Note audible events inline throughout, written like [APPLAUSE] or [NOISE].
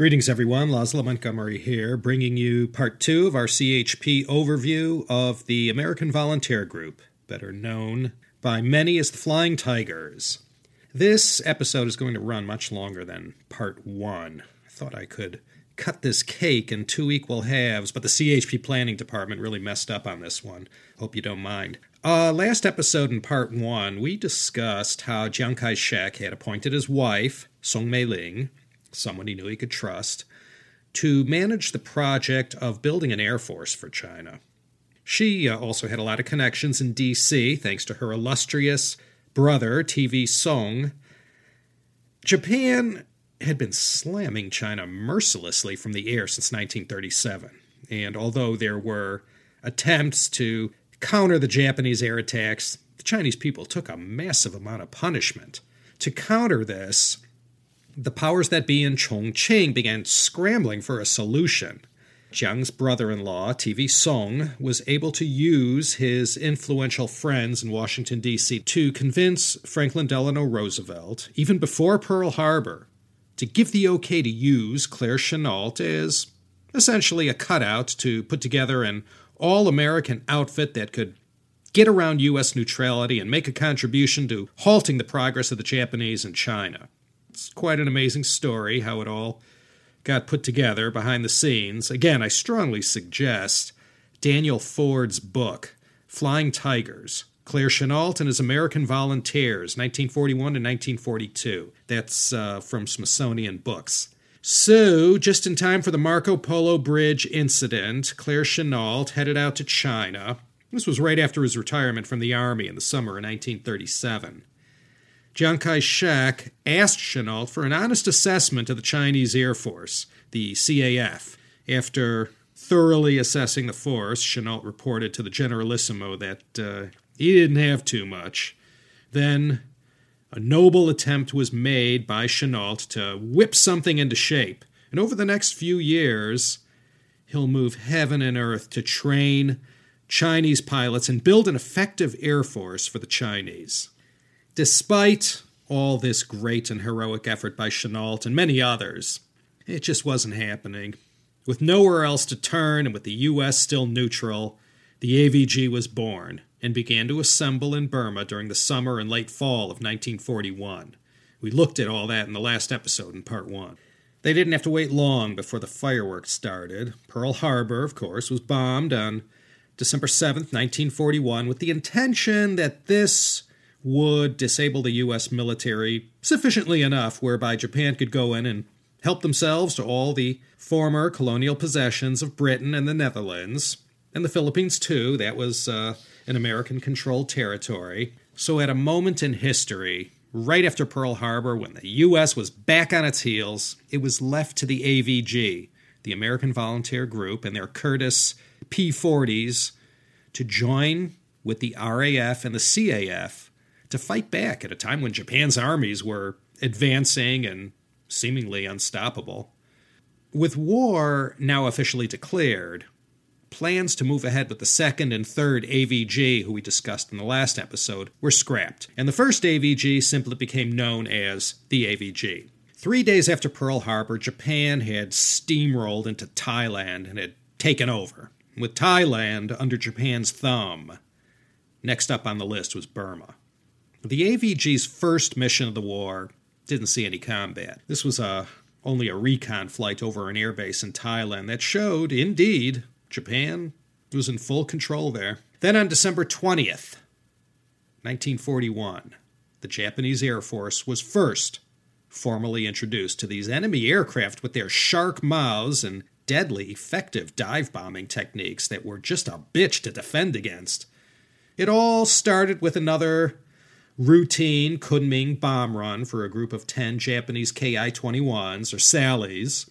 Greetings, everyone. Laszlo Montgomery here, bringing you part two of our CHP overview of the American Volunteer Group, better known by many as the Flying Tigers. This episode is going to run much longer than part one. I thought I could cut this cake in two equal halves, but the CHP planning department really messed up on this one. Hope you don't mind. Uh, last episode in part one, we discussed how Chiang Kai shek had appointed his wife, Song Mei Ling, someone he knew he could trust, to manage the project of building an air force for China. She uh, also had a lot of connections in D.C., thanks to her illustrious brother, TV Song. Japan had been slamming China mercilessly from the air since 1937. And although there were attempts to counter the Japanese air attacks, the Chinese people took a massive amount of punishment. To counter this, the powers that be in Chongqing began scrambling for a solution. Chiang's brother in law, TV Song, was able to use his influential friends in Washington, D.C., to convince Franklin Delano Roosevelt, even before Pearl Harbor, to give the okay to use Claire Chennault as essentially a cutout to put together an all American outfit that could get around U.S. neutrality and make a contribution to halting the progress of the Japanese in China. It's quite an amazing story how it all got put together behind the scenes. Again, I strongly suggest Daniel Ford's book, Flying Tigers Claire Chennault and his American Volunteers, 1941 to 1942. That's uh, from Smithsonian Books. So, just in time for the Marco Polo Bridge incident, Claire Chennault headed out to China. This was right after his retirement from the Army in the summer of 1937. Chiang Kai shek asked Chennault for an honest assessment of the Chinese Air Force, the CAF. After thoroughly assessing the force, Chennault reported to the Generalissimo that uh, he didn't have too much. Then a noble attempt was made by Chennault to whip something into shape, and over the next few years, he'll move heaven and earth to train Chinese pilots and build an effective air force for the Chinese. Despite all this great and heroic effort by Chennault and many others, it just wasn't happening. With nowhere else to turn and with the U.S. still neutral, the AVG was born and began to assemble in Burma during the summer and late fall of 1941. We looked at all that in the last episode in part one. They didn't have to wait long before the fireworks started. Pearl Harbor, of course, was bombed on December 7th, 1941, with the intention that this would disable the U.S. military sufficiently enough whereby Japan could go in and help themselves to all the former colonial possessions of Britain and the Netherlands, and the Philippines too. That was uh, an American controlled territory. So, at a moment in history, right after Pearl Harbor, when the U.S. was back on its heels, it was left to the AVG, the American Volunteer Group, and their Curtiss P 40s to join with the RAF and the CAF to fight back at a time when Japan's armies were advancing and seemingly unstoppable. With war now officially declared, plans to move ahead with the second and third AVG, who we discussed in the last episode, were scrapped, and the first AVG simply became known as the AVG. Three days after Pearl Harbor, Japan had steamrolled into Thailand and had taken over, with Thailand under Japan's thumb. Next up on the list was Burma. The AVG's first mission of the war didn't see any combat. This was a only a recon flight over an airbase in Thailand that showed, indeed, Japan was in full control there. Then on December 20th, 1941, the Japanese Air Force was first formally introduced to these enemy aircraft with their shark mouths and deadly effective dive bombing techniques that were just a bitch to defend against. It all started with another routine Kunming bomb run for a group of 10 Japanese Ki 21s or Sallies.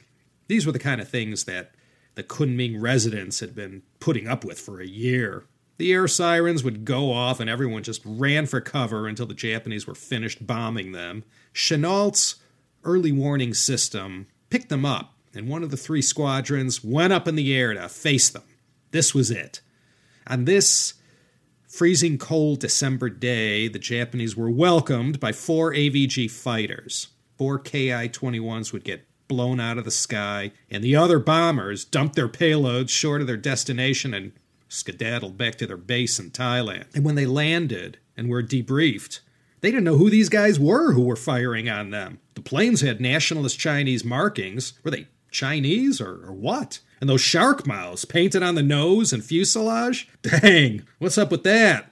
These were the kind of things that the Kunming residents had been putting up with for a year. The air sirens would go off and everyone just ran for cover until the Japanese were finished bombing them. Chennault's early warning system picked them up, and one of the three squadrons went up in the air to face them. This was it. On this freezing cold December day, the Japanese were welcomed by four AVG fighters. Four Ki 21s would get blown out of the sky, and the other bombers dumped their payloads short of their destination and skedaddled back to their base in Thailand. And when they landed and were debriefed, they didn't know who these guys were who were firing on them. The planes had nationalist Chinese markings. Were they Chinese or, or what? And those shark mouths painted on the nose and fuselage? Dang, what's up with that?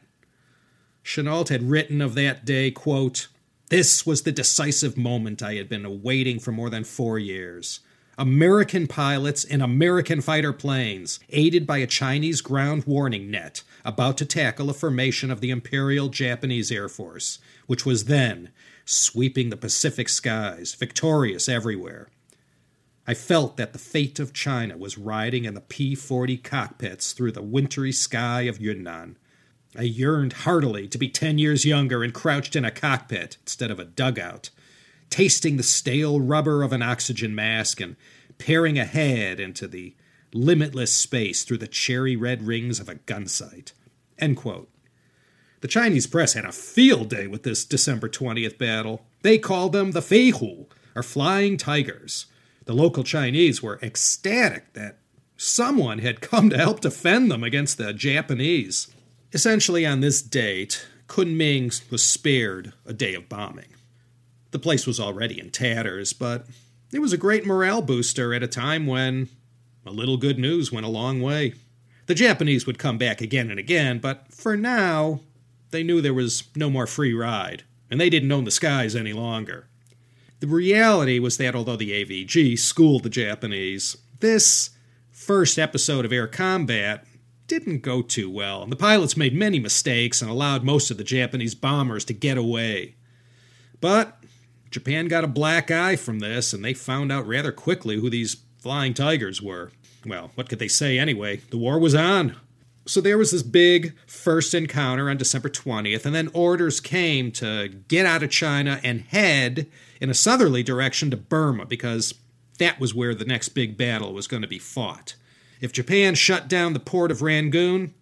Chennault had written of that day, quote, This was the decisive moment I had been awaiting for more than four years. American pilots in American fighter planes, aided by a Chinese ground warning net, about to tackle a formation of the Imperial Japanese Air Force, which was then sweeping the Pacific skies, victorious everywhere. I felt that the fate of China was riding in the P 40 cockpits through the wintry sky of Yunnan. I yearned heartily to be ten years younger and crouched in a cockpit instead of a dugout tasting the stale rubber of an oxygen mask and peering ahead into the limitless space through the cherry red rings of a gun sight. The Chinese press had a field day with this December 20th battle. They called them the Feihu, or Flying Tigers. The local Chinese were ecstatic that someone had come to help defend them against the Japanese. Essentially, on this date, Kunming was spared a day of bombing. The place was already in tatters, but it was a great morale booster at a time when a little good news went a long way. The Japanese would come back again and again, but for now, they knew there was no more free ride, and they didn't own the skies any longer. The reality was that although the AVG schooled the Japanese, this first episode of air combat didn't go too well, and the pilots made many mistakes and allowed most of the Japanese bombers to get away. But Japan got a black eye from this, and they found out rather quickly who these flying tigers were. Well, what could they say anyway? The war was on. So there was this big first encounter on December 20th, and then orders came to get out of China and head in a southerly direction to Burma because that was where the next big battle was going to be fought. If Japan shut down the port of Rangoon,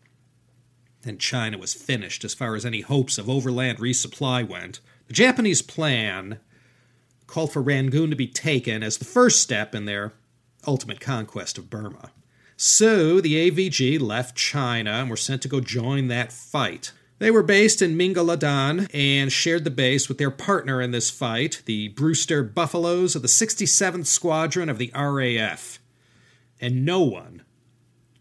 then China was finished as far as any hopes of overland resupply went. The Japanese plan called for Rangoon to be taken as the first step in their ultimate conquest of Burma. So the AVG left China and were sent to go join that fight. They were based in Mingaladon and shared the base with their partner in this fight, the Brewster Buffaloes of the 67th Squadron of the RAF. And no one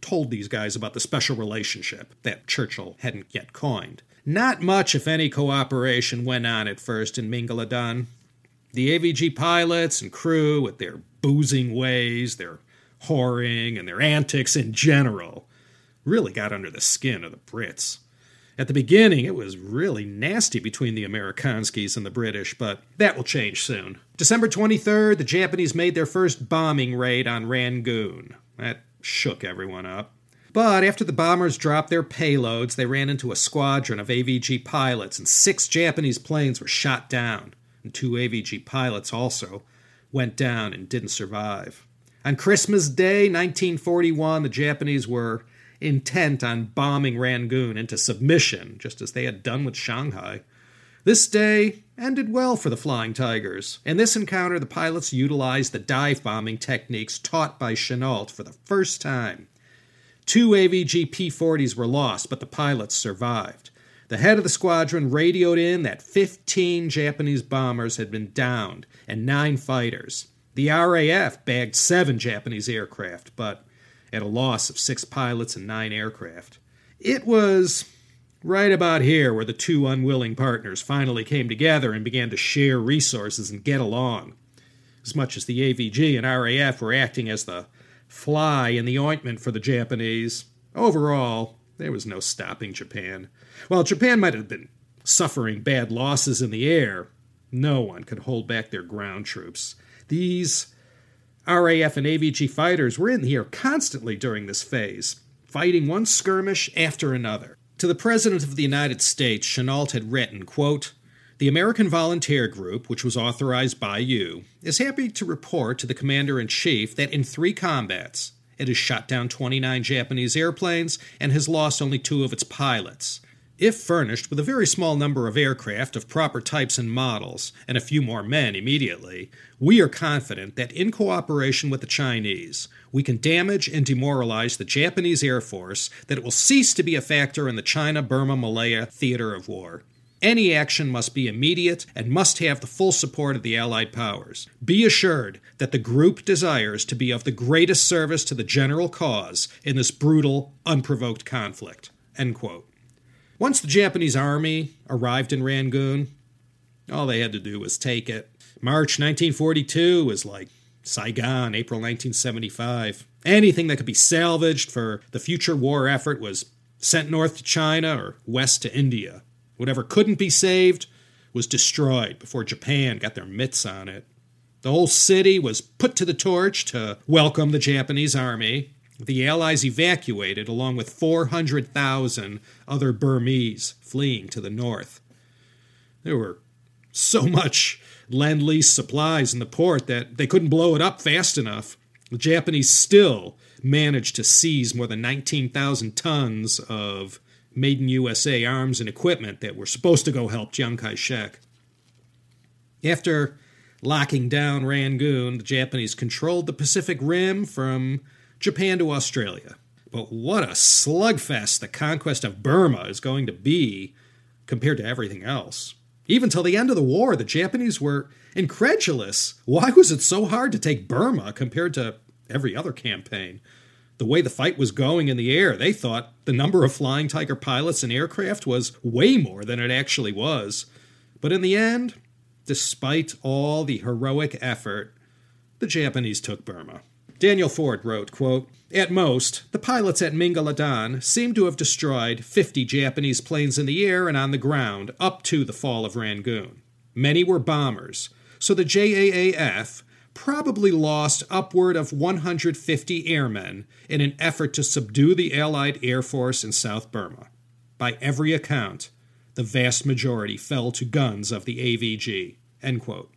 told these guys about the special relationship that Churchill hadn't yet coined. Not much, if any, cooperation went on at first in Mingaladon. The AVG pilots and crew, with their boozing ways, their whoring, and their antics in general, really got under the skin of the Brits. At the beginning, it was really nasty between the Amerikanskis and the British, but that will change soon. December 23rd, the Japanese made their first bombing raid on Rangoon. That shook everyone up. But after the bombers dropped their payloads, they ran into a squadron of AVG pilots, and six Japanese planes were shot down and two AVG pilots also, went down and didn't survive. On Christmas Day, 1941, the Japanese were intent on bombing Rangoon into submission, just as they had done with Shanghai. This day ended well for the Flying Tigers. In this encounter, the pilots utilized the dive bombing techniques taught by Chennault for the first time. Two AVG P 40s were lost, but the pilots survived. The head of the squadron radioed in that 15 Japanese bombers had been downed and nine fighters. The RAF bagged seven Japanese aircraft, but at a loss of six pilots and nine aircraft. It was right about here where the two unwilling partners finally came together and began to share resources and get along. As much as the AVG and RAF were acting as the fly in the ointment for the Japanese, overall, there was no stopping Japan. While Japan might have been suffering bad losses in the air, no one could hold back their ground troops. These RAF and AVG fighters were in air constantly during this phase, fighting one skirmish after another. To the President of the United States, Chennault had written, quote, the American Volunteer Group, which was authorized by you, is happy to report to the Commander in Chief that in three combats, it has shot down 29 Japanese airplanes and has lost only two of its pilots. If furnished with a very small number of aircraft of proper types and models, and a few more men immediately, we are confident that in cooperation with the Chinese, we can damage and demoralize the Japanese Air Force, that it will cease to be a factor in the China Burma Malaya theater of war. Any action must be immediate and must have the full support of the Allied powers. Be assured that the group desires to be of the greatest service to the general cause in this brutal, unprovoked conflict. End quote. Once the Japanese army arrived in Rangoon, all they had to do was take it. March 1942 was like Saigon, April 1975. Anything that could be salvaged for the future war effort was sent north to China or west to India. Whatever couldn't be saved was destroyed before Japan got their mitts on it. The whole city was put to the torch to welcome the Japanese army, the Allies evacuated along with 400,000 other Burmese fleeing to the north. There were so much lend lease supplies in the port that they couldn't blow it up fast enough. The Japanese still managed to seize more than 19,000 tons of made in USA arms and equipment that were supposed to go help Chiang Kai shek. After locking down Rangoon, the Japanese controlled the Pacific Rim from Japan to Australia. But what a slugfest the conquest of Burma is going to be compared to everything else. Even till the end of the war, the Japanese were incredulous. Why was it so hard to take Burma compared to every other campaign? The way the fight was going in the air, they thought the number of Flying Tiger pilots and aircraft was way more than it actually was. But in the end, despite all the heroic effort, the Japanese took Burma. Daniel Ford wrote, quote, At most, the pilots at Mingaladon seem to have destroyed 50 Japanese planes in the air and on the ground up to the fall of Rangoon. Many were bombers, so the JAAF probably lost upward of 150 airmen in an effort to subdue the Allied Air Force in South Burma. By every account, the vast majority fell to guns of the AVG. End quote.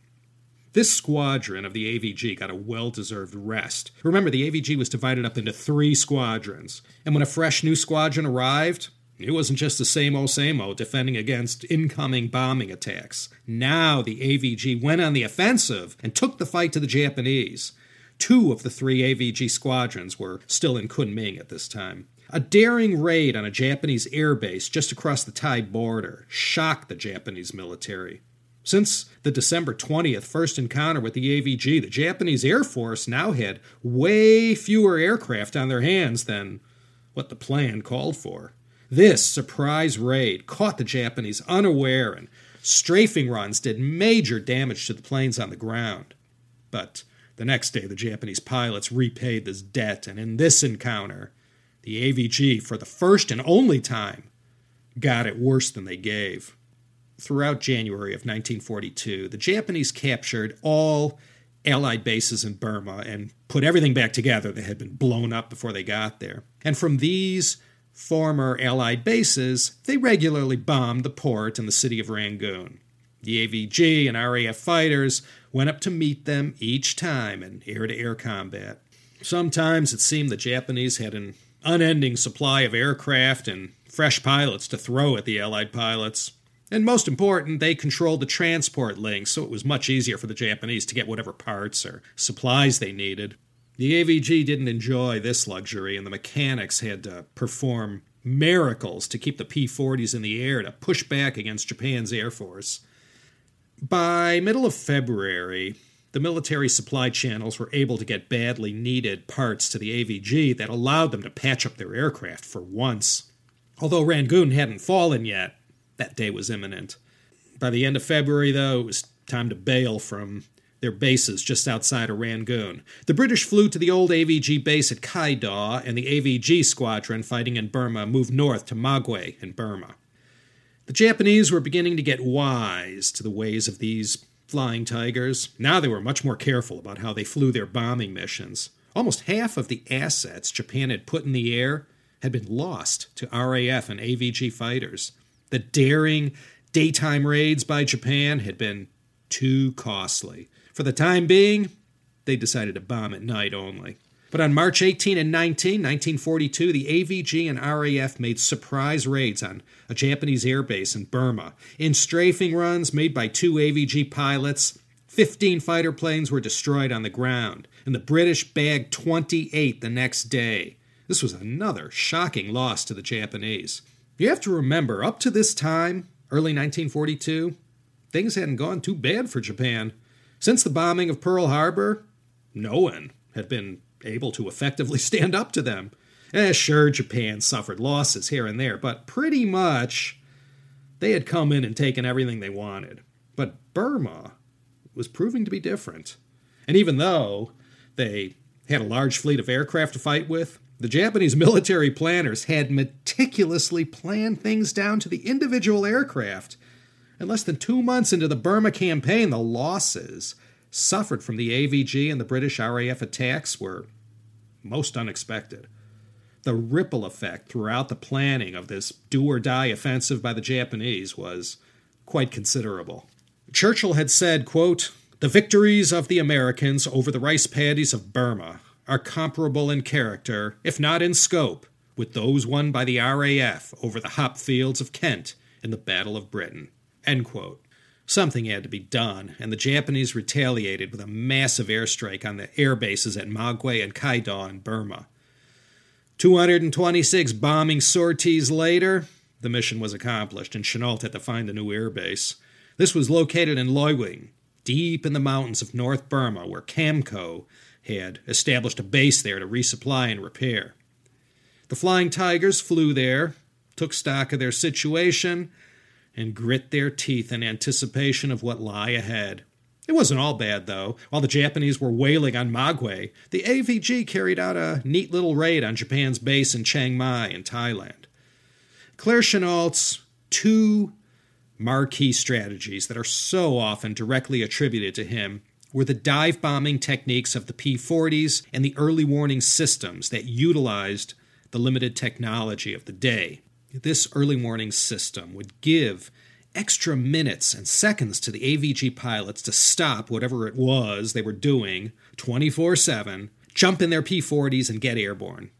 This squadron of the AVG got a well deserved rest. Remember, the AVG was divided up into three squadrons, and when a fresh new squadron arrived, it wasn't just the same old same old defending against incoming bombing attacks. Now the AVG went on the offensive and took the fight to the Japanese. Two of the three AVG squadrons were still in Kunming at this time. A daring raid on a Japanese airbase just across the Thai border shocked the Japanese military. Since the December 20th first encounter with the AVG, the Japanese Air Force now had way fewer aircraft on their hands than what the plan called for. This surprise raid caught the Japanese unaware, and strafing runs did major damage to the planes on the ground. But the next day, the Japanese pilots repaid this debt, and in this encounter, the AVG, for the first and only time, got it worse than they gave throughout January of 1942, the Japanese captured all Allied bases in Burma and put everything back together that had been blown up before they got there. And from these former Allied bases, they regularly bombed the port and the city of Rangoon. The AVG and RAF fighters went up to meet them each time in air to air combat. Sometimes it seemed the Japanese had an unending supply of aircraft and fresh pilots to throw at the Allied pilots. And most important, they controlled the transport links, so it was much easier for the Japanese to get whatever parts or supplies they needed. The AVG didn't enjoy this luxury, and the mechanics had to perform miracles to keep the P 40s in the air to push back against Japan's Air Force. By middle of February, the military supply channels were able to get badly needed parts to the AVG that allowed them to patch up their aircraft for once. Although Rangoon hadn't fallen yet, that day was imminent. By the end of February, though, it was time to bail from their bases just outside of Rangoon. The British flew to the old AVG base at Kyedaw, and the AVG squadron fighting in Burma moved north to Magwe in Burma. The Japanese were beginning to get wise to the ways of these flying tigers. Now they were much more careful about how they flew their bombing missions. Almost half of the assets Japan had put in the air had been lost to RAF and AVG fighters. The daring daytime raids by Japan had been too costly. For the time being, they decided to bomb at night only. But on March 18 and 19, 1942, the AVG and RAF made surprise raids on a Japanese airbase in Burma. In strafing runs made by two AVG pilots, 15 fighter planes were destroyed on the ground, and the British bagged 28 the next day. This was another shocking loss to the Japanese. You have to remember, up to this time, early 1942, things hadn't gone too bad for Japan. Since the bombing of Pearl Harbor, no one had been able to effectively [LAUGHS] stand up to them. Eh, sure, Japan suffered losses here and there, but pretty much they had come in and taken everything they wanted. But Burma was proving to be different. And even though they had a large fleet of aircraft to fight with, the Japanese [LAUGHS] military planners had meticulously planned things down to the individual aircraft. And less than two months into the Burma campaign, the losses suffered from the AVG and the British RAF attacks were most unexpected. The ripple effect throughout the planning of this do or die offensive by the Japanese was quite considerable. Churchill had said, quote, The victories of the Americans over the rice paddies of Burma are comparable in character, if not in scope, with those won by the RAF over the hop fields of Kent in the Battle of Britain. Something had to be done, and the Japanese retaliated with a massive airstrike on the air bases at Magwe and Kyedaw in Burma. 226 bombing sorties later, the mission was accomplished, and Chennault had to find a new air base. This was located in Loiwing, deep in the mountains of North Burma, where Camco had established a base there to resupply and repair. The Flying Tigers flew there, took stock of their situation, and grit their teeth in anticipation of what lay ahead. It wasn't all bad, though. While the Japanese were wailing on Magwe, the AVG carried out a neat little raid on Japan's base in Chiang Mai in Thailand. Claire Chennault's two marquee strategies that are so often directly attributed to him were the dive bombing techniques of the P 40s and the early warning systems that utilized the limited technology of the day. This early warning system would give extra minutes and seconds to the AVG pilots to stop whatever it was they were doing 24 7, jump in their P 40s, and get airborne.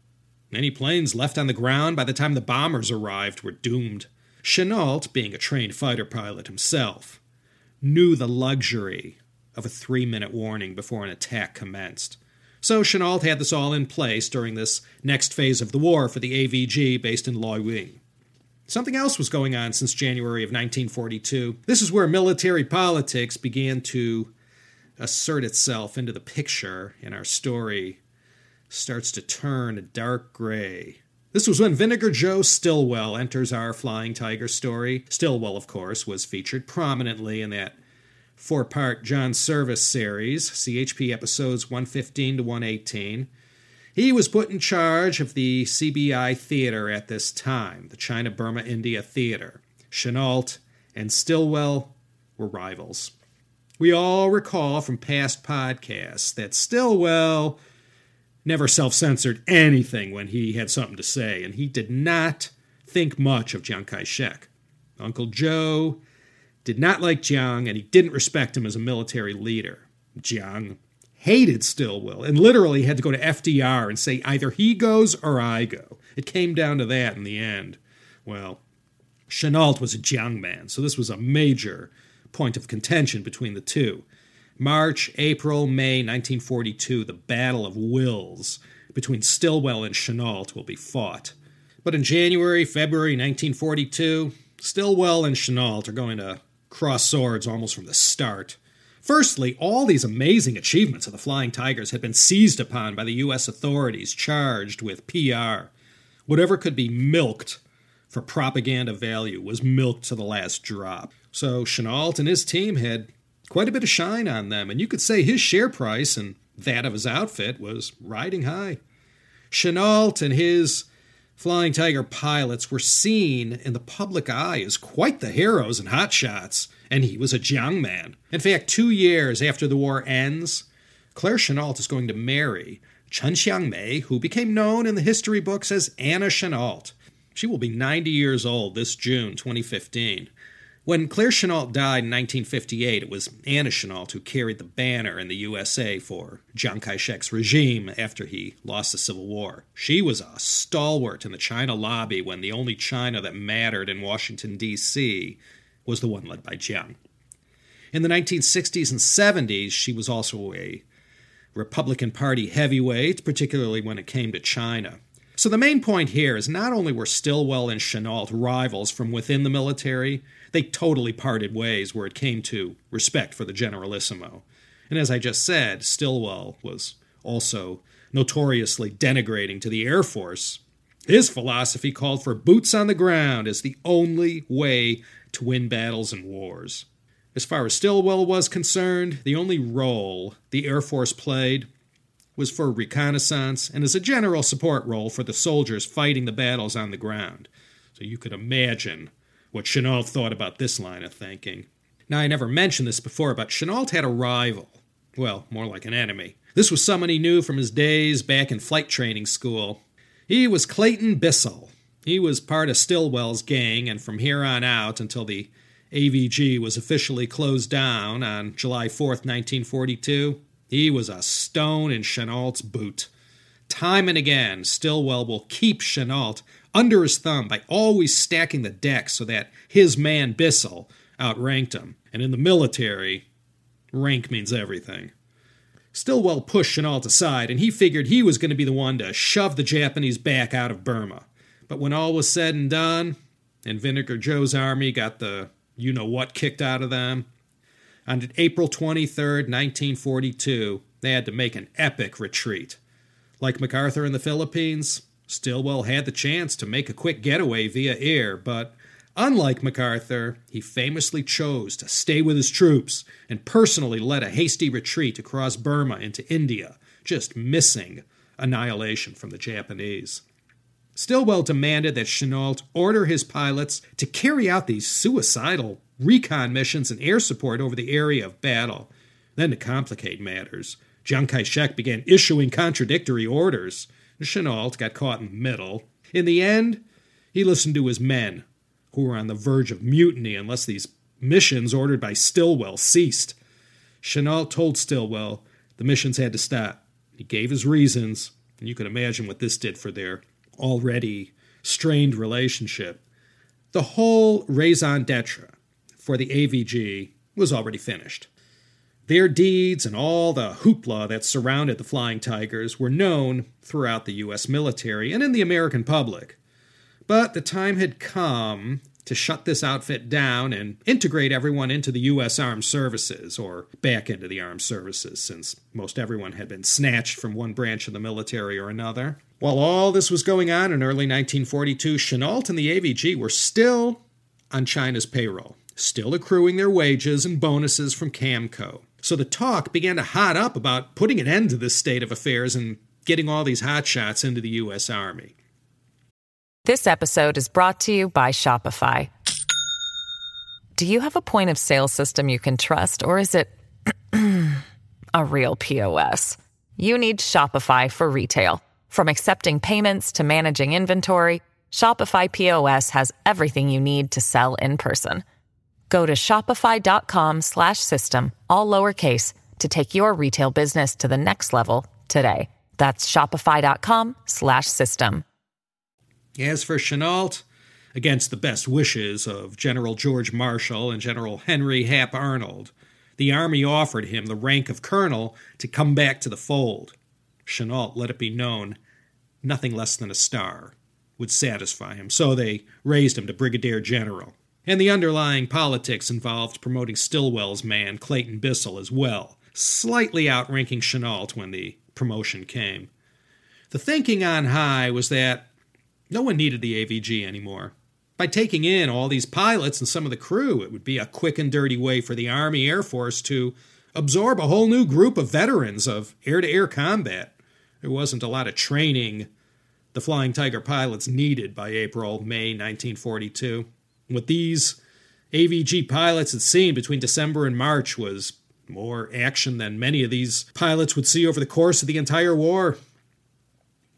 Any planes left on the ground by the time the bombers arrived were doomed. Chennault, being a trained fighter pilot himself, knew the luxury of a three minute warning before an attack commenced. So Chennault had this all in place during this next phase of the war for the AVG based in Loiwing. Something else was going on since January of 1942. This is where military politics began to assert itself into the picture, and our story starts to turn a dark gray. This was when Vinegar Joe Stilwell enters our Flying Tiger story. Stilwell, of course, was featured prominently in that four part John Service series, CHP episodes 115 to 118. He was put in charge of the CBI theater at this time, the China Burma India Theater. Chennault and Stilwell were rivals. We all recall from past podcasts that Stilwell never self censored anything when he had something to say, and he did not think much of Chiang Kai shek. Uncle Joe did not like Jiang, and he didn't respect him as a military leader. Jiang hated Stilwell and literally had to go to FDR and say either he goes or I go. It came down to that in the end. Well, Chennault was a Jiang man, so this was a major point of contention between the two. March, April, May 1942, the Battle of Wills between Stilwell and Chennault will be fought. But in January, February 1942, Stilwell and Chennault are going to cross swords almost from the start. Firstly, all these amazing achievements of the Flying Tigers had been seized upon by the U.S. authorities charged with PR. Whatever could be milked for propaganda value was milked to the last drop. So Chennault and his team had quite a bit of shine on them, and you could say his share price and that of his outfit was riding high. Chennault and his Flying Tiger pilots were seen in the public eye as quite the heroes and hotshots, and he was a young man. In fact, two years after the war ends, Claire Chennault is going to marry Chen Xiangmei, who became known in the history books as Anna Chennault. She will be 90 years old this June 2015. When Claire Chennault died in 1958, it was Anna Chennault who carried the banner in the USA for Chiang Kai shek's regime after he lost the Civil War. She was a stalwart in the China lobby when the only China that mattered in Washington, D.C. was the one led by Chiang. In the 1960s and 70s, she was also a Republican Party heavyweight, particularly when it came to China. So the main point here is not only were Stilwell and Chennault rivals from within the military, they totally parted ways where it came to respect for the Generalissimo. And as I just said, Stilwell was also notoriously denigrating to the Air Force. His philosophy called for boots on the ground as the only way to win battles and wars. As far as Stilwell was concerned, the only role the Air Force played was for reconnaissance and as a general support role for the soldiers fighting the battles on the ground. So you could imagine what Chennault thought about this line of thinking. Now, I never mentioned this before, but Chennault had a rival. Well, more like an enemy. This was someone he knew from his days back in flight training school. He was Clayton Bissell. He was part of Stilwell's gang, and from here on out until the AVG was officially closed down on July 4th, 1942, he was a stone in Chennault's boot. Time and again, Stilwell will keep Chennault under his thumb by always stacking the deck so that his man Bissell outranked him. And in the military, rank means everything. Stilwell pushed Chennault aside, and he figured he was going to be the one to shove the Japanese back out of Burma. But when all was said and done, and Vinegar Joe's army got the you know what kicked out of them, on April 23, 1942, they had to make an epic retreat. Like MacArthur in the Philippines, Stilwell had the chance to make a quick getaway via air, but unlike MacArthur, he famously chose to stay with his troops and personally led a hasty retreat across Burma into India, just missing annihilation from the Japanese. Stilwell demanded that Chennault order his pilots to carry out these suicidal recon missions and air support over the area of battle. Then, to complicate matters, Chiang Kai shek began issuing contradictory orders. Chennault got caught in the middle. In the end, he listened to his men, who were on the verge of mutiny unless these missions ordered by Stilwell ceased. Chennault told Stilwell the missions had to stop. He gave his reasons, and you can imagine what this did for their already strained relationship. The whole raison d'etre for the AVG was already finished. Their deeds and all the hoopla that surrounded the Flying Tigers were known throughout the U.S. military and in the American public. But the time had come to shut this outfit down and integrate everyone into the U.S. Armed Services, or back into the Armed Services, since most everyone had been snatched from one branch of the military or another. While all this was going on in early 1942, Chennault and the AVG were still on China's payroll still accruing their wages and bonuses from Camco. So the talk began to hot up about putting an end to this state of affairs and getting all these hotshots into the U.S. Army. This episode is brought to you by Shopify. Do you have a point of sale system you can trust, or is it [CLEARS THROAT] a real POS? You need Shopify for retail. From accepting payments to managing inventory, Shopify POS has everything you need to sell in person. Go to shopify.com slash system, all lowercase, to take your retail business to the next level today. That's shopify.com slash system. As for Chennault, against the best wishes of General George Marshall and General Henry Hap Arnold, the Army offered him the rank of colonel to come back to the fold. Chennault let it be known nothing less than a star would satisfy him, so they raised him to brigadier general. And the underlying politics involved promoting Stilwell's man, Clayton Bissell, as well, slightly outranking Chennault when the promotion came. The thinking on high was that no one needed the AVG anymore. By taking in all these pilots and some of the crew, it would be a quick and dirty way for the Army Air Force to absorb a whole new group of veterans of air to air combat. There wasn't a lot of training the Flying Tiger pilots needed by April, May 1942. What these AVG pilots had seen between December and March was more action than many of these pilots would see over the course of the entire war.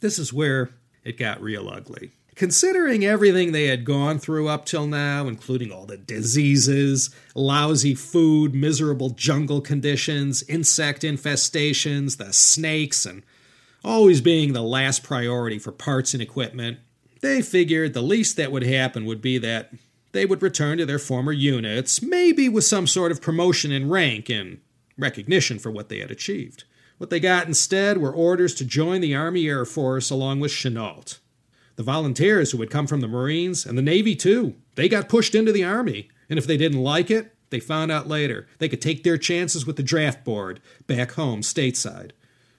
This is where it got real ugly. Considering everything they had gone through up till now, including all the diseases, lousy food, miserable jungle conditions, insect infestations, the snakes, and always being the last priority for parts and equipment, they figured the least that would happen would be that they would return to their former units, maybe with some sort of promotion in rank and recognition for what they had achieved. What they got instead were orders to join the Army Air Force along with Chennault. The volunteers who had come from the Marines and the Navy, too, they got pushed into the Army, and if they didn't like it, they found out later they could take their chances with the draft board back home stateside.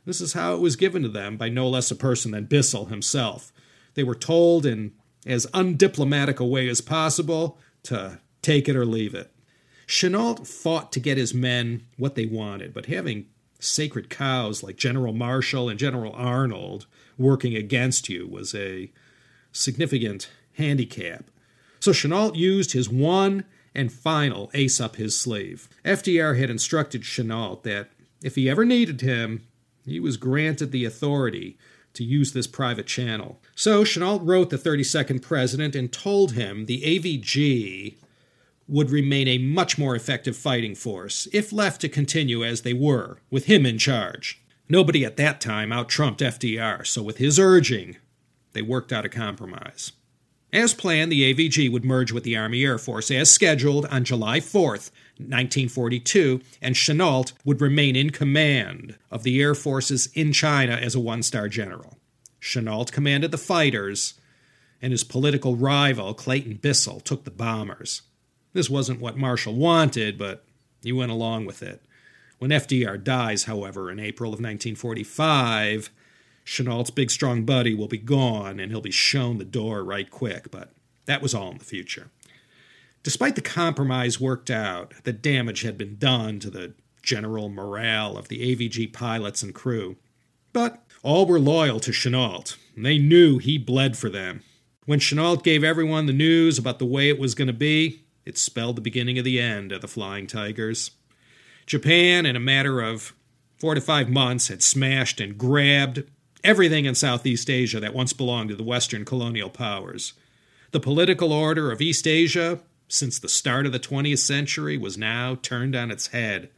This is how it was given to them by no less a person than Bissell himself. They were told in as undiplomatic a way as possible to take it or leave it. Chennault fought to get his men what they wanted, but having sacred cows like General Marshall and General Arnold working against you was a significant handicap. So Chennault used his one and final ace up his sleeve. FDR had instructed Chennault that if he ever needed him, he was granted the authority to use this private channel. So Chennault wrote the 32nd president and told him the AVG would remain a much more effective fighting force if left to continue as they were, with him in charge. Nobody at that time out trumped FDR, so with his urging, they worked out a compromise. As planned, the AVG would merge with the Army Air Force as scheduled on July 4th, 1942, and Chennault would remain in command of the air forces in China as a one star general. Chennault commanded the fighters, and his political rival, Clayton Bissell, took the bombers. This wasn't what Marshall wanted, but he went along with it. When FDR dies, however, in April of 1945, Chennault's big strong buddy will be gone and he'll be shown the door right quick, but that was all in the future. Despite the compromise worked out, the damage had been done to the general morale of the AVG pilots and crew. But all were loyal to Chennault, and they knew he bled for them. When Chennault gave everyone the news about the way it was going to be, it spelled the beginning of the end of the Flying Tigers. Japan, in a matter of four to five months, had smashed and grabbed everything in Southeast Asia that once belonged to the Western colonial powers. The political order of East Asia since the start of the 20th century was now turned on its head.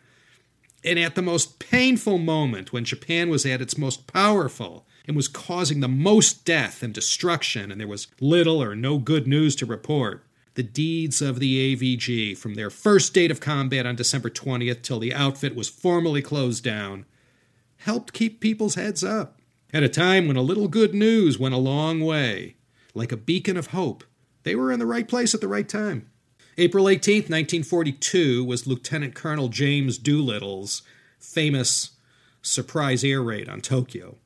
And at the most painful moment, when Japan was at its most powerful and was causing the most death and destruction, and there was little or no good news to report, the deeds of the AVG from their first date of combat on December 20th till the outfit was formally closed down helped keep people's heads up. At a time when a little good news went a long way, like a beacon of hope, they were in the right place at the right time. April 18, 1942, was Lieutenant Colonel James Doolittle's famous surprise air raid on Tokyo.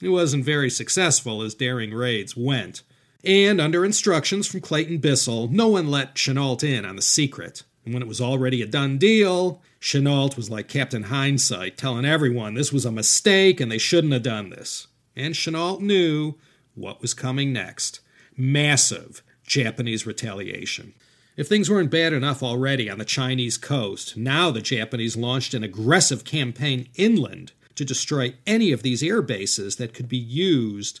It wasn't very successful as daring raids went, and under instructions from Clayton Bissell, no one let Chennault in on the secret. And when it was already a done deal, Chennault was like Captain Hindsight, telling everyone this was a mistake and they shouldn't have done this. And Chennault knew what was coming next massive Japanese retaliation. If things weren't bad enough already on the Chinese coast, now the Japanese launched an aggressive campaign inland to destroy any of these air bases that could be used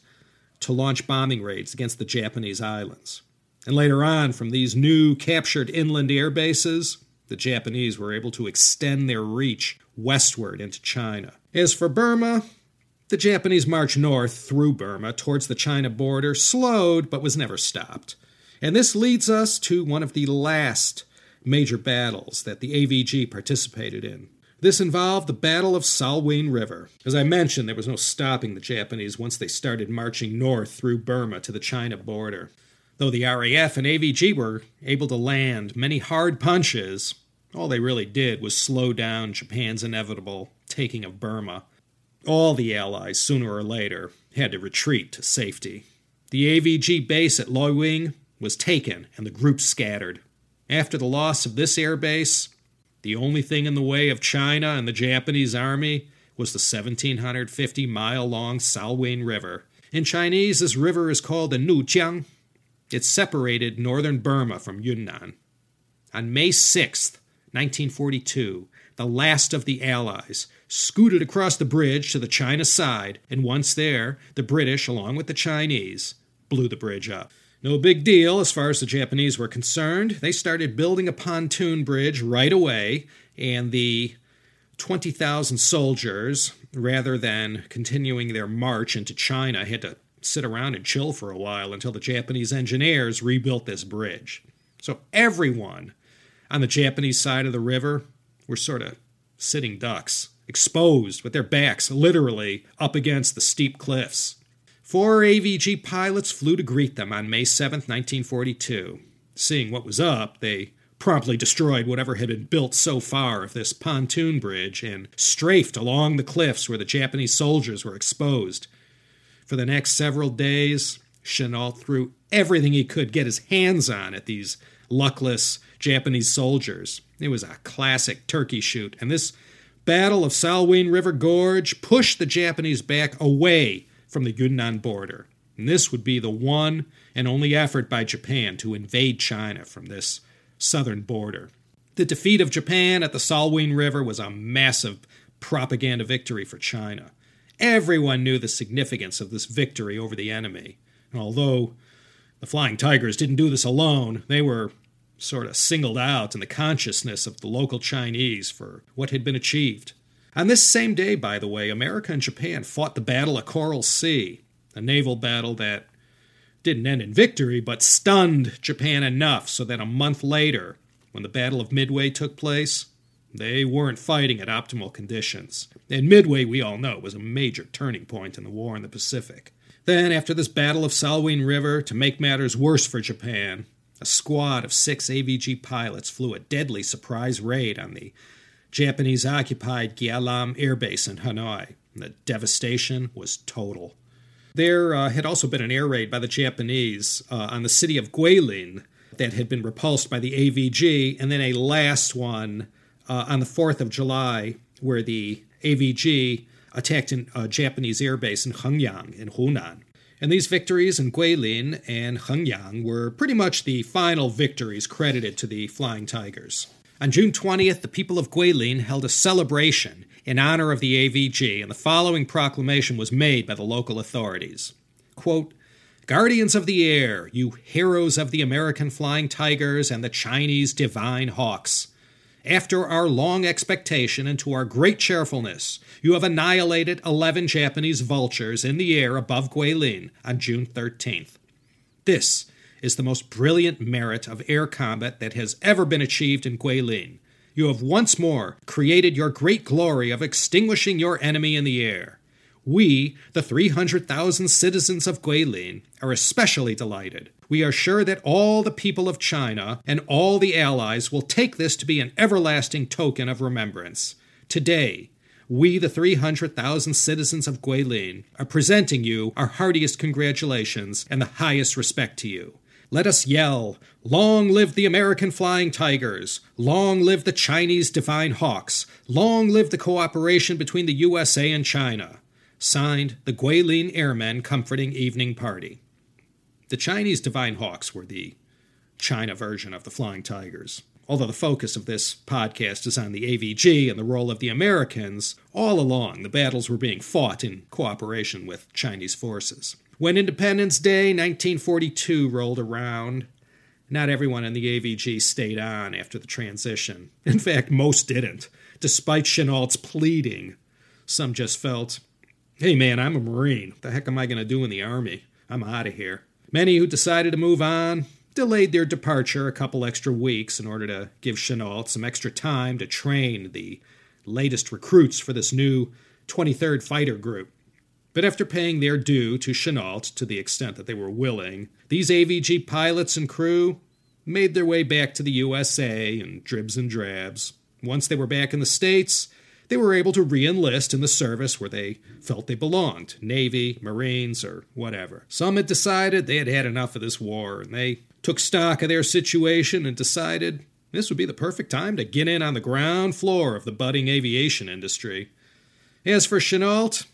to launch bombing raids against the Japanese islands. And later on, from these new captured inland air bases, the Japanese were able to extend their reach westward into China. As for Burma, the Japanese march north through Burma towards the China border slowed but was never stopped. And this leads us to one of the last major battles that the AVG participated in. This involved the Battle of Salween River. As I mentioned, there was no stopping the Japanese once they started marching north through Burma to the China border. Though the RAF and AVG were able to land many hard punches, all they really did was slow down Japan's inevitable taking of Burma. All the Allies, sooner or later, had to retreat to safety. The AVG base at Loiwing was taken and the group scattered. After the loss of this air base, the only thing in the way of China and the Japanese army was the 1750 mile long Salween River. In Chinese, this river is called the Nujiang. It separated northern Burma from Yunnan. On May 6, 1942, the last of the Allies scooted across the bridge to the China side, and once there, the British, along with the Chinese, blew the bridge up. No big deal as far as the Japanese were concerned. They started building a pontoon bridge right away, and the 20,000 soldiers, rather than continuing their march into China, had to sit around and chill for a while until the Japanese engineers rebuilt this bridge. So everyone on the Japanese side of the river were sort of sitting ducks, exposed with their backs literally up against the steep cliffs. Four AVG pilots flew to greet them on May 7, 1942. Seeing what was up, they promptly destroyed whatever had been built so far of this pontoon bridge and strafed along the cliffs where the Japanese soldiers were exposed. For the next several days, Chennault threw everything he could get his hands on at these luckless Japanese soldiers. It was a classic turkey shoot, and this Battle of Salween River Gorge pushed the Japanese back away from the Yunnan border. And this would be the one and only effort by Japan to invade China from this southern border. The defeat of Japan at the Salween River was a massive propaganda victory for China. Everyone knew the significance of this victory over the enemy. And although the Flying Tigers didn't do this alone, they were sort of singled out in the consciousness of the local Chinese for what had been achieved. On this same day, by the way, America and Japan fought the Battle of Coral Sea, a naval battle that didn't end in victory, but stunned Japan enough so that a month later, when the Battle of Midway took place, they weren't fighting at optimal conditions. And Midway, we all know, was a major turning point in the war in the Pacific. Then, after this Battle of Salween River, to make matters worse for Japan, a squad of six AVG pilots flew a deadly surprise raid on the Japanese occupied Gialam Air Base in Hanoi. The devastation was total. There uh, had also been an air raid by the Japanese uh, on the city of Guilin that had been repulsed by the AVG, and then a last one uh, on the 4th of July where the AVG attacked a Japanese air base in Hengyang in Hunan. And these victories in Guilin and Hengyang were pretty much the final victories credited to the Flying Tigers. On June 20th, the people of Guilin held a celebration in honor of the AVG, and the following proclamation was made by the local authorities. Quote, Guardians of the air, you heroes of the American Flying Tigers and the Chinese Divine Hawks. After our long expectation and to our great cheerfulness, you have annihilated 11 Japanese vultures in the air above Guilin on June 13th. This is the most brilliant merit of air combat that has ever been achieved in Guilin. You have once more created your great glory of extinguishing your enemy in the air. We, the 300,000 citizens of Guilin, are especially delighted. We are sure that all the people of China and all the Allies will take this to be an everlasting token of remembrance. Today, we, the 300,000 citizens of Guilin, are presenting you our heartiest congratulations and the highest respect to you. Let us yell, Long live the American Flying Tigers! Long live the Chinese Divine Hawks! Long live the cooperation between the USA and China! Signed, the Guilin Airmen Comforting Evening Party. The Chinese Divine Hawks were the China version of the Flying Tigers. Although the focus of this podcast is on the AVG and the role of the Americans, all along the battles were being fought in cooperation with Chinese forces. When Independence Day 1942 rolled around, not everyone in the AVG stayed on after the transition. In fact, most didn't, despite Chennault's pleading. Some just felt, hey man, I'm a Marine. What the heck am I going to do in the Army? I'm out of here. Many who decided to move on delayed their departure a couple extra weeks in order to give Chenault some extra time to train the latest recruits for this new 23rd Fighter Group. But after paying their due to Chennault to the extent that they were willing, these AVG pilots and crew made their way back to the USA in dribs and drabs. Once they were back in the States, they were able to re enlist in the service where they felt they belonged Navy, Marines, or whatever. Some had decided they had had enough of this war, and they took stock of their situation and decided this would be the perfect time to get in on the ground floor of the budding aviation industry. As for Chennault,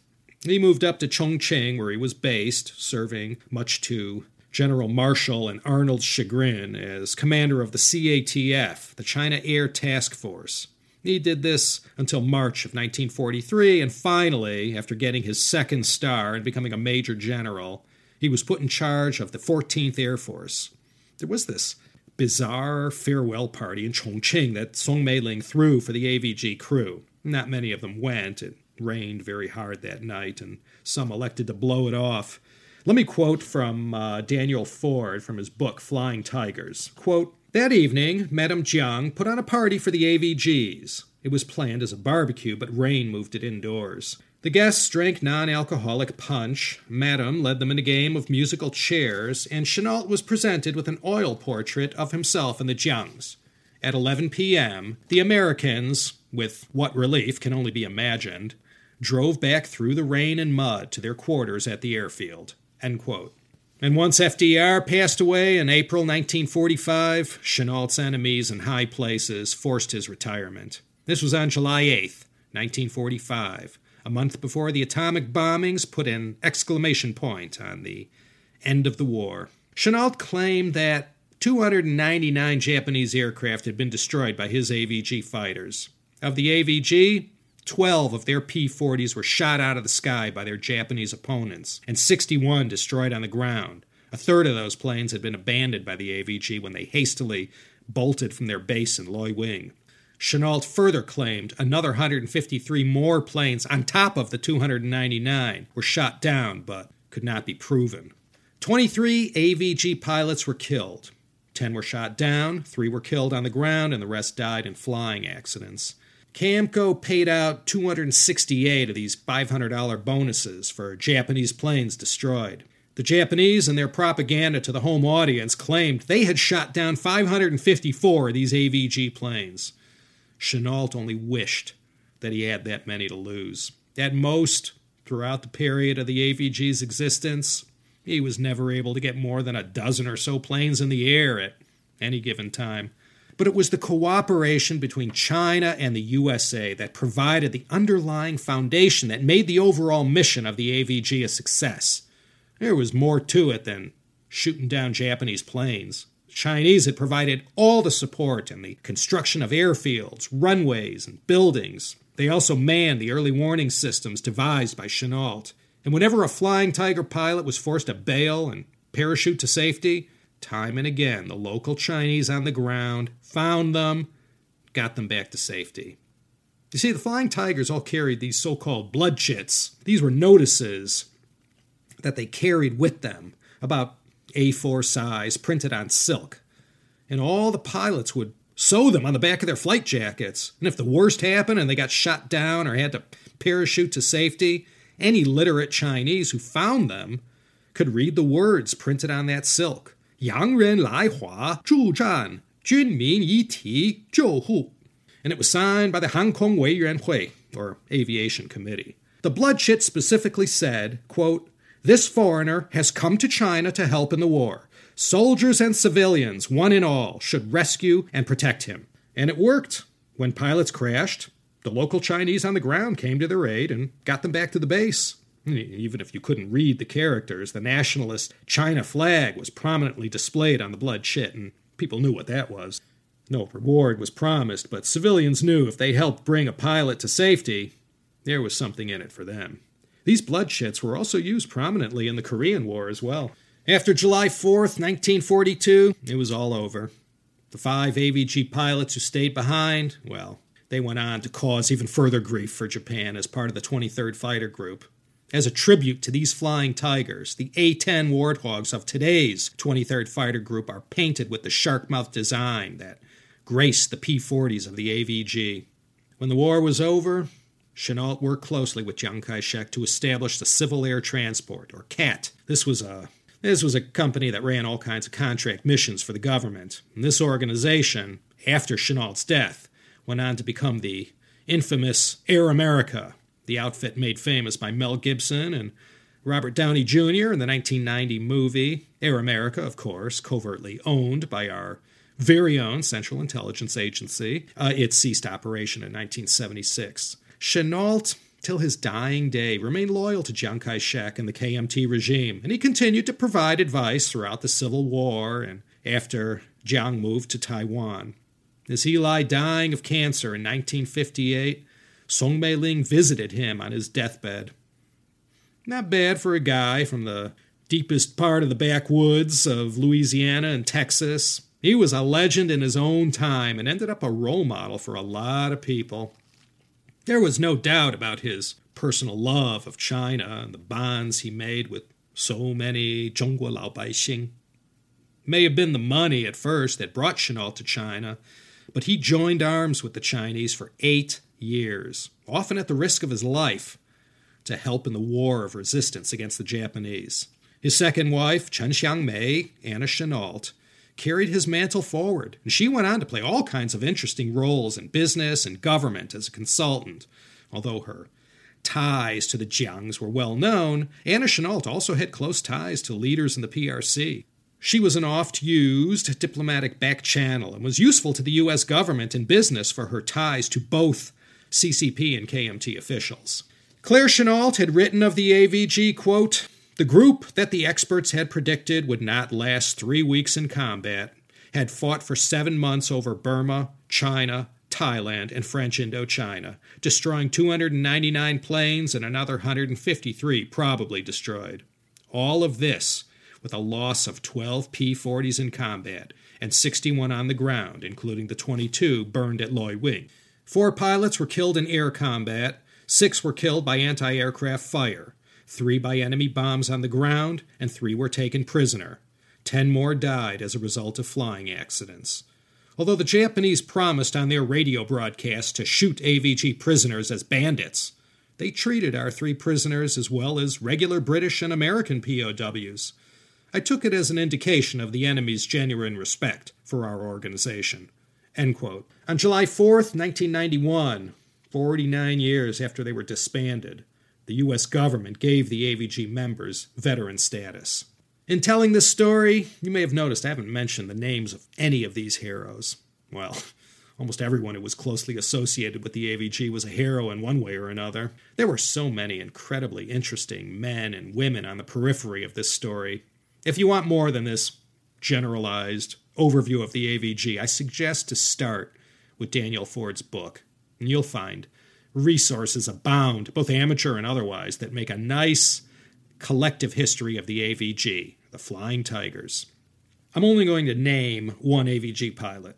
he moved up to Chongqing, where he was based, serving much to General Marshall and Arnold's chagrin as commander of the CATF, the China Air Task Force. He did this until March of 1943, and finally, after getting his second star and becoming a major general, he was put in charge of the 14th Air Force. There was this bizarre farewell party in Chongqing that Song Meiling threw for the AVG crew. Not many of them went. It rained very hard that night, and some elected to blow it off. Let me quote from uh, Daniel Ford from his book Flying Tigers. Quote, that evening, Madame Jiang put on a party for the AVGs. It was planned as a barbecue, but rain moved it indoors. The guests drank non alcoholic punch, Madame led them in a game of musical chairs, and Chennault was presented with an oil portrait of himself and the Jiangs. At 11 p.m., the Americans, with what relief can only be imagined, drove back through the rain and mud to their quarters at the airfield. And once FDR passed away in April 1945, Chennault's enemies in high places forced his retirement. This was on July 8, 1945, a month before the atomic bombings put an exclamation point on the end of the war. Chennault claimed that 299 Japanese aircraft had been destroyed by his AVG fighters. Of the AVG, 12 of their P 40s were shot out of the sky by their Japanese opponents, and 61 destroyed on the ground. A third of those planes had been abandoned by the AVG when they hastily bolted from their base in Loiwing. Chennault further claimed another 153 more planes on top of the 299 were shot down but could not be proven. 23 AVG pilots were killed. 10 were shot down, 3 were killed on the ground, and the rest died in flying accidents. Camco paid out 268 of these $500 bonuses for Japanese planes destroyed. The Japanese, in their propaganda to the home audience, claimed they had shot down 554 of these AVG planes. Chennault only wished that he had that many to lose. At most, throughout the period of the AVG's existence, he was never able to get more than a dozen or so planes in the air at any given time but it was the cooperation between China and the USA that provided the underlying foundation that made the overall mission of the AVG a success. There was more to it than shooting down Japanese planes. The Chinese had provided all the support in the construction of airfields, runways, and buildings. They also manned the early warning systems devised by Chennault. And whenever a Flying Tiger pilot was forced to bail and parachute to safety, Time and again, the local Chinese on the ground found them, got them back to safety. You see, the Flying Tigers all carried these so called blood chits. These were notices that they carried with them, about A4 size, printed on silk. And all the pilots would sew them on the back of their flight jackets. And if the worst happened and they got shot down or had to parachute to safety, any literate Chinese who found them could read the words printed on that silk 洋人来华助战军民一体救护, and it was signed by the Hang Kong Wei Yuan Hui, or Aviation Committee. The blood chit specifically said, quote, This foreigner has come to China to help in the war. Soldiers and civilians, one and all, should rescue and protect him. And it worked. When pilots crashed, the local Chinese on the ground came to their aid and got them back to the base. Even if you couldn't read the characters, the nationalist China flag was prominently displayed on the blood chit, and people knew what that was. No reward was promised, but civilians knew if they helped bring a pilot to safety, there was something in it for them. These blood chits were also used prominently in the Korean War as well. After July 4th, 1942, it was all over. The five AVG pilots who stayed behind, well, they went on to cause even further grief for Japan as part of the 23rd Fighter Group. As a tribute to these flying tigers, the A 10 Warthogs of today's 23rd Fighter Group are painted with the shark mouth design that graced the P 40s of the AVG. When the war was over, Chennault worked closely with Chiang Kai shek to establish the Civil Air Transport, or CAT. This was a this was a company that ran all kinds of contract missions for the government. And this organization, after Chennault's death, went on to become the infamous Air America, the outfit made famous by Mel Gibson and Robert Downey Jr. in the 1990 movie Air America, of course, covertly owned by our very own Central Intelligence Agency. Uh, it ceased operation in 1976. Chennault, till his dying day, remained loyal to Chiang Kai shek and the KMT regime, and he continued to provide advice throughout the Civil War and after Chiang moved to Taiwan. As he lay dying of cancer in 1958, Song Mei-ling visited him on his deathbed. Not bad for a guy from the deepest part of the backwoods of Louisiana and Texas. He was a legend in his own time and ended up a role model for a lot of people. There was no doubt about his personal love of China and the bonds he made with so many Zhonghua Laobaixing. May have been the money at first that brought Chennault to China, but he joined arms with the Chinese for eight years, often at the risk of his life, to help in the war of resistance against the Japanese. His second wife, Chen Xiangmei, Anna Chennault, carried his mantle forward, and she went on to play all kinds of interesting roles in business and government as a consultant. Although her ties to the Jiangs were well known, Anna Chennault also had close ties to leaders in the PRC. She was an oft used diplomatic back channel and was useful to the U.S. government and business for her ties to both CCP and KMT officials. Claire Chennault had written of the AVG, quote, the group that the experts had predicted would not last three weeks in combat had fought for seven months over Burma, China, Thailand, and French Indochina, destroying 299 planes and another 153 probably destroyed. All of this with a loss of 12 P 40s in combat and 61 on the ground, including the 22 burned at Loiwing. Four pilots were killed in air combat, six were killed by anti aircraft fire, three by enemy bombs on the ground, and three were taken prisoner. Ten more died as a result of flying accidents. Although the Japanese promised on their radio broadcast to shoot AVG prisoners as bandits, they treated our three prisoners as well as regular British and American POWs. I took it as an indication of the enemy's genuine respect for our organization. On July 4th, 1991, 49 years after they were disbanded, the U.S. government gave the AVG members veteran status. In telling this story, you may have noticed I haven't mentioned the names of any of these heroes. Well, [LAUGHS] almost everyone who was closely associated with the AVG was a hero in one way or another. There were so many incredibly interesting men and women on the periphery of this story. If you want more than this generalized overview of the AVG, I suggest to start with Daniel Ford's book, and you'll find resources abound, both amateur and otherwise, that make a nice collective history of the AVG, the Flying Tigers. I'm only going to name one AVG pilot.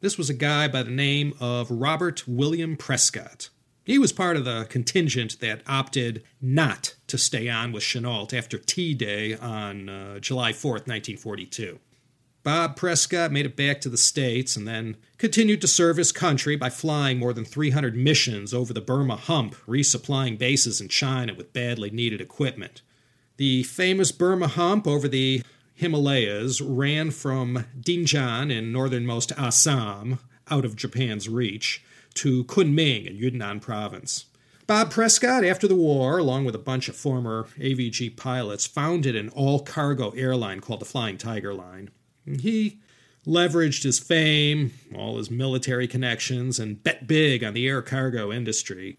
This was a guy by the name of Robert William Prescott. He was part of the contingent that opted not to stay on with Chennault after T Day on uh, July 4th, 1942. Bob Prescott made it back to the States and then continued to serve his country by flying more than 300 missions over the Burma hump, resupplying bases in China with badly needed equipment. The famous Burma hump over the Himalayas ran from Dinjan in northernmost Assam, out of Japan's reach, to Kunming in Yunnan province. Bob Prescott, after the war, along with a bunch of former AVG pilots, founded an all cargo airline called the Flying Tiger Line. He leveraged his fame, all his military connections, and bet big on the air cargo industry.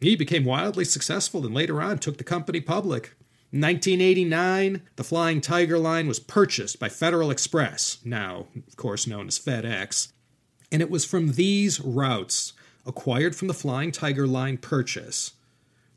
He became wildly successful and later on took the company public. In 1989, the Flying Tiger line was purchased by Federal Express, now, of course, known as FedEx, and it was from these routes, acquired from the Flying Tiger line purchase,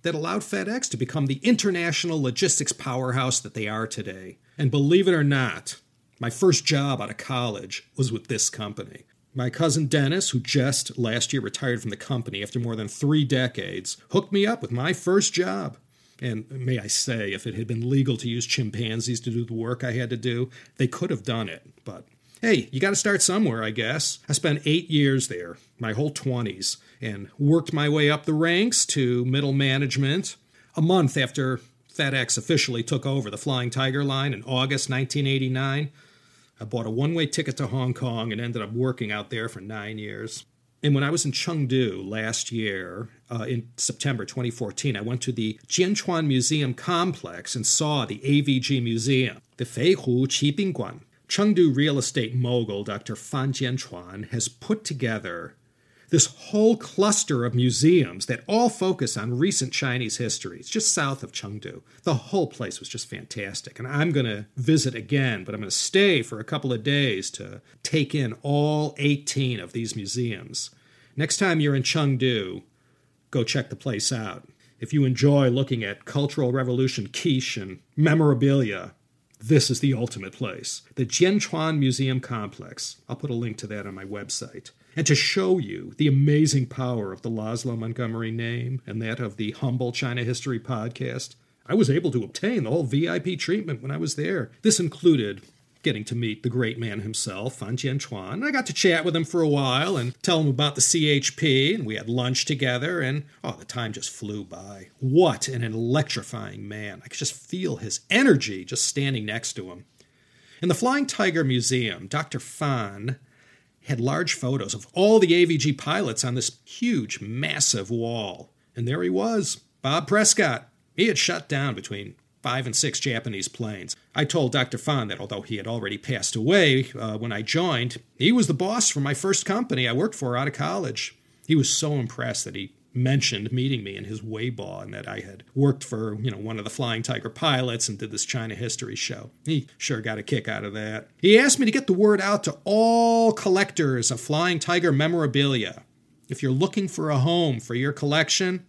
that allowed FedEx to become the international logistics powerhouse that they are today. And believe it or not, my first job out of college was with this company. My cousin Dennis, who just last year retired from the company after more than three decades, hooked me up with my first job. And may I say, if it had been legal to use chimpanzees to do the work I had to do, they could have done it. But hey, you got to start somewhere, I guess. I spent eight years there, my whole 20s, and worked my way up the ranks to middle management. A month after FedEx officially took over the Flying Tiger line in August 1989, I bought a one way ticket to Hong Kong and ended up working out there for nine years. And when I was in Chengdu last year, uh, in September 2014, I went to the Jianchuan Museum complex and saw the AVG Museum, the Feihu Qibingguan. Chengdu real estate mogul Dr. Fan Jianchuan has put together this whole cluster of museums that all focus on recent Chinese history. It's just south of Chengdu. The whole place was just fantastic. And I'm going to visit again, but I'm going to stay for a couple of days to take in all 18 of these museums. Next time you're in Chengdu, go check the place out. If you enjoy looking at Cultural Revolution quiche and memorabilia, this is the ultimate place. The Jianchuan Museum Complex. I'll put a link to that on my website and to show you the amazing power of the Laszlo Montgomery name and that of the Humble China History podcast, I was able to obtain the whole VIP treatment when I was there. This included getting to meet the great man himself, Fan Jianchuan. I got to chat with him for a while and tell him about the CHP, and we had lunch together, and oh, the time just flew by. What an electrifying man. I could just feel his energy just standing next to him. In the Flying Tiger Museum, Dr. Fan had large photos of all the AVG pilots on this huge, massive wall. And there he was, Bob Prescott. He had shut down between five and six Japanese planes. I told Dr. Fan that although he had already passed away uh, when I joined, he was the boss for my first company I worked for out of college. He was so impressed that he mentioned meeting me in his Weibo and that I had worked for, you know, one of the Flying Tiger pilots and did this China history show. He sure got a kick out of that. He asked me to get the word out to all collectors of Flying Tiger memorabilia. If you're looking for a home for your collection,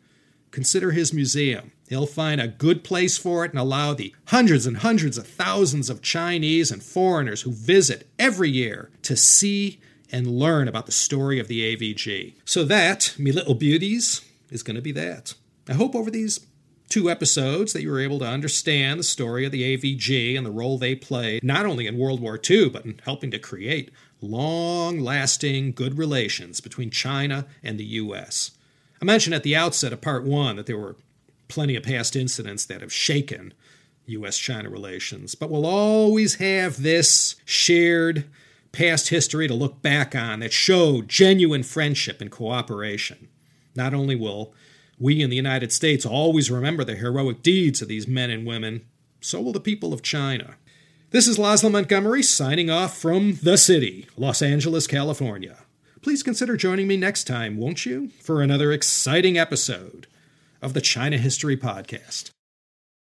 consider his museum. He'll find a good place for it and allow the hundreds and hundreds of thousands of Chinese and foreigners who visit every year to see and learn about the story of the AVG. So, that, me little beauties, is going to be that. I hope over these two episodes that you were able to understand the story of the AVG and the role they played, not only in World War II, but in helping to create long lasting good relations between China and the U.S. I mentioned at the outset of part one that there were plenty of past incidents that have shaken U.S. China relations, but we'll always have this shared past history to look back on that show genuine friendship and cooperation. Not only will we in the United States always remember the heroic deeds of these men and women, so will the people of China. This is Laszlo Montgomery signing off from the city, Los Angeles, California. Please consider joining me next time, won't you, for another exciting episode of the China History Podcast.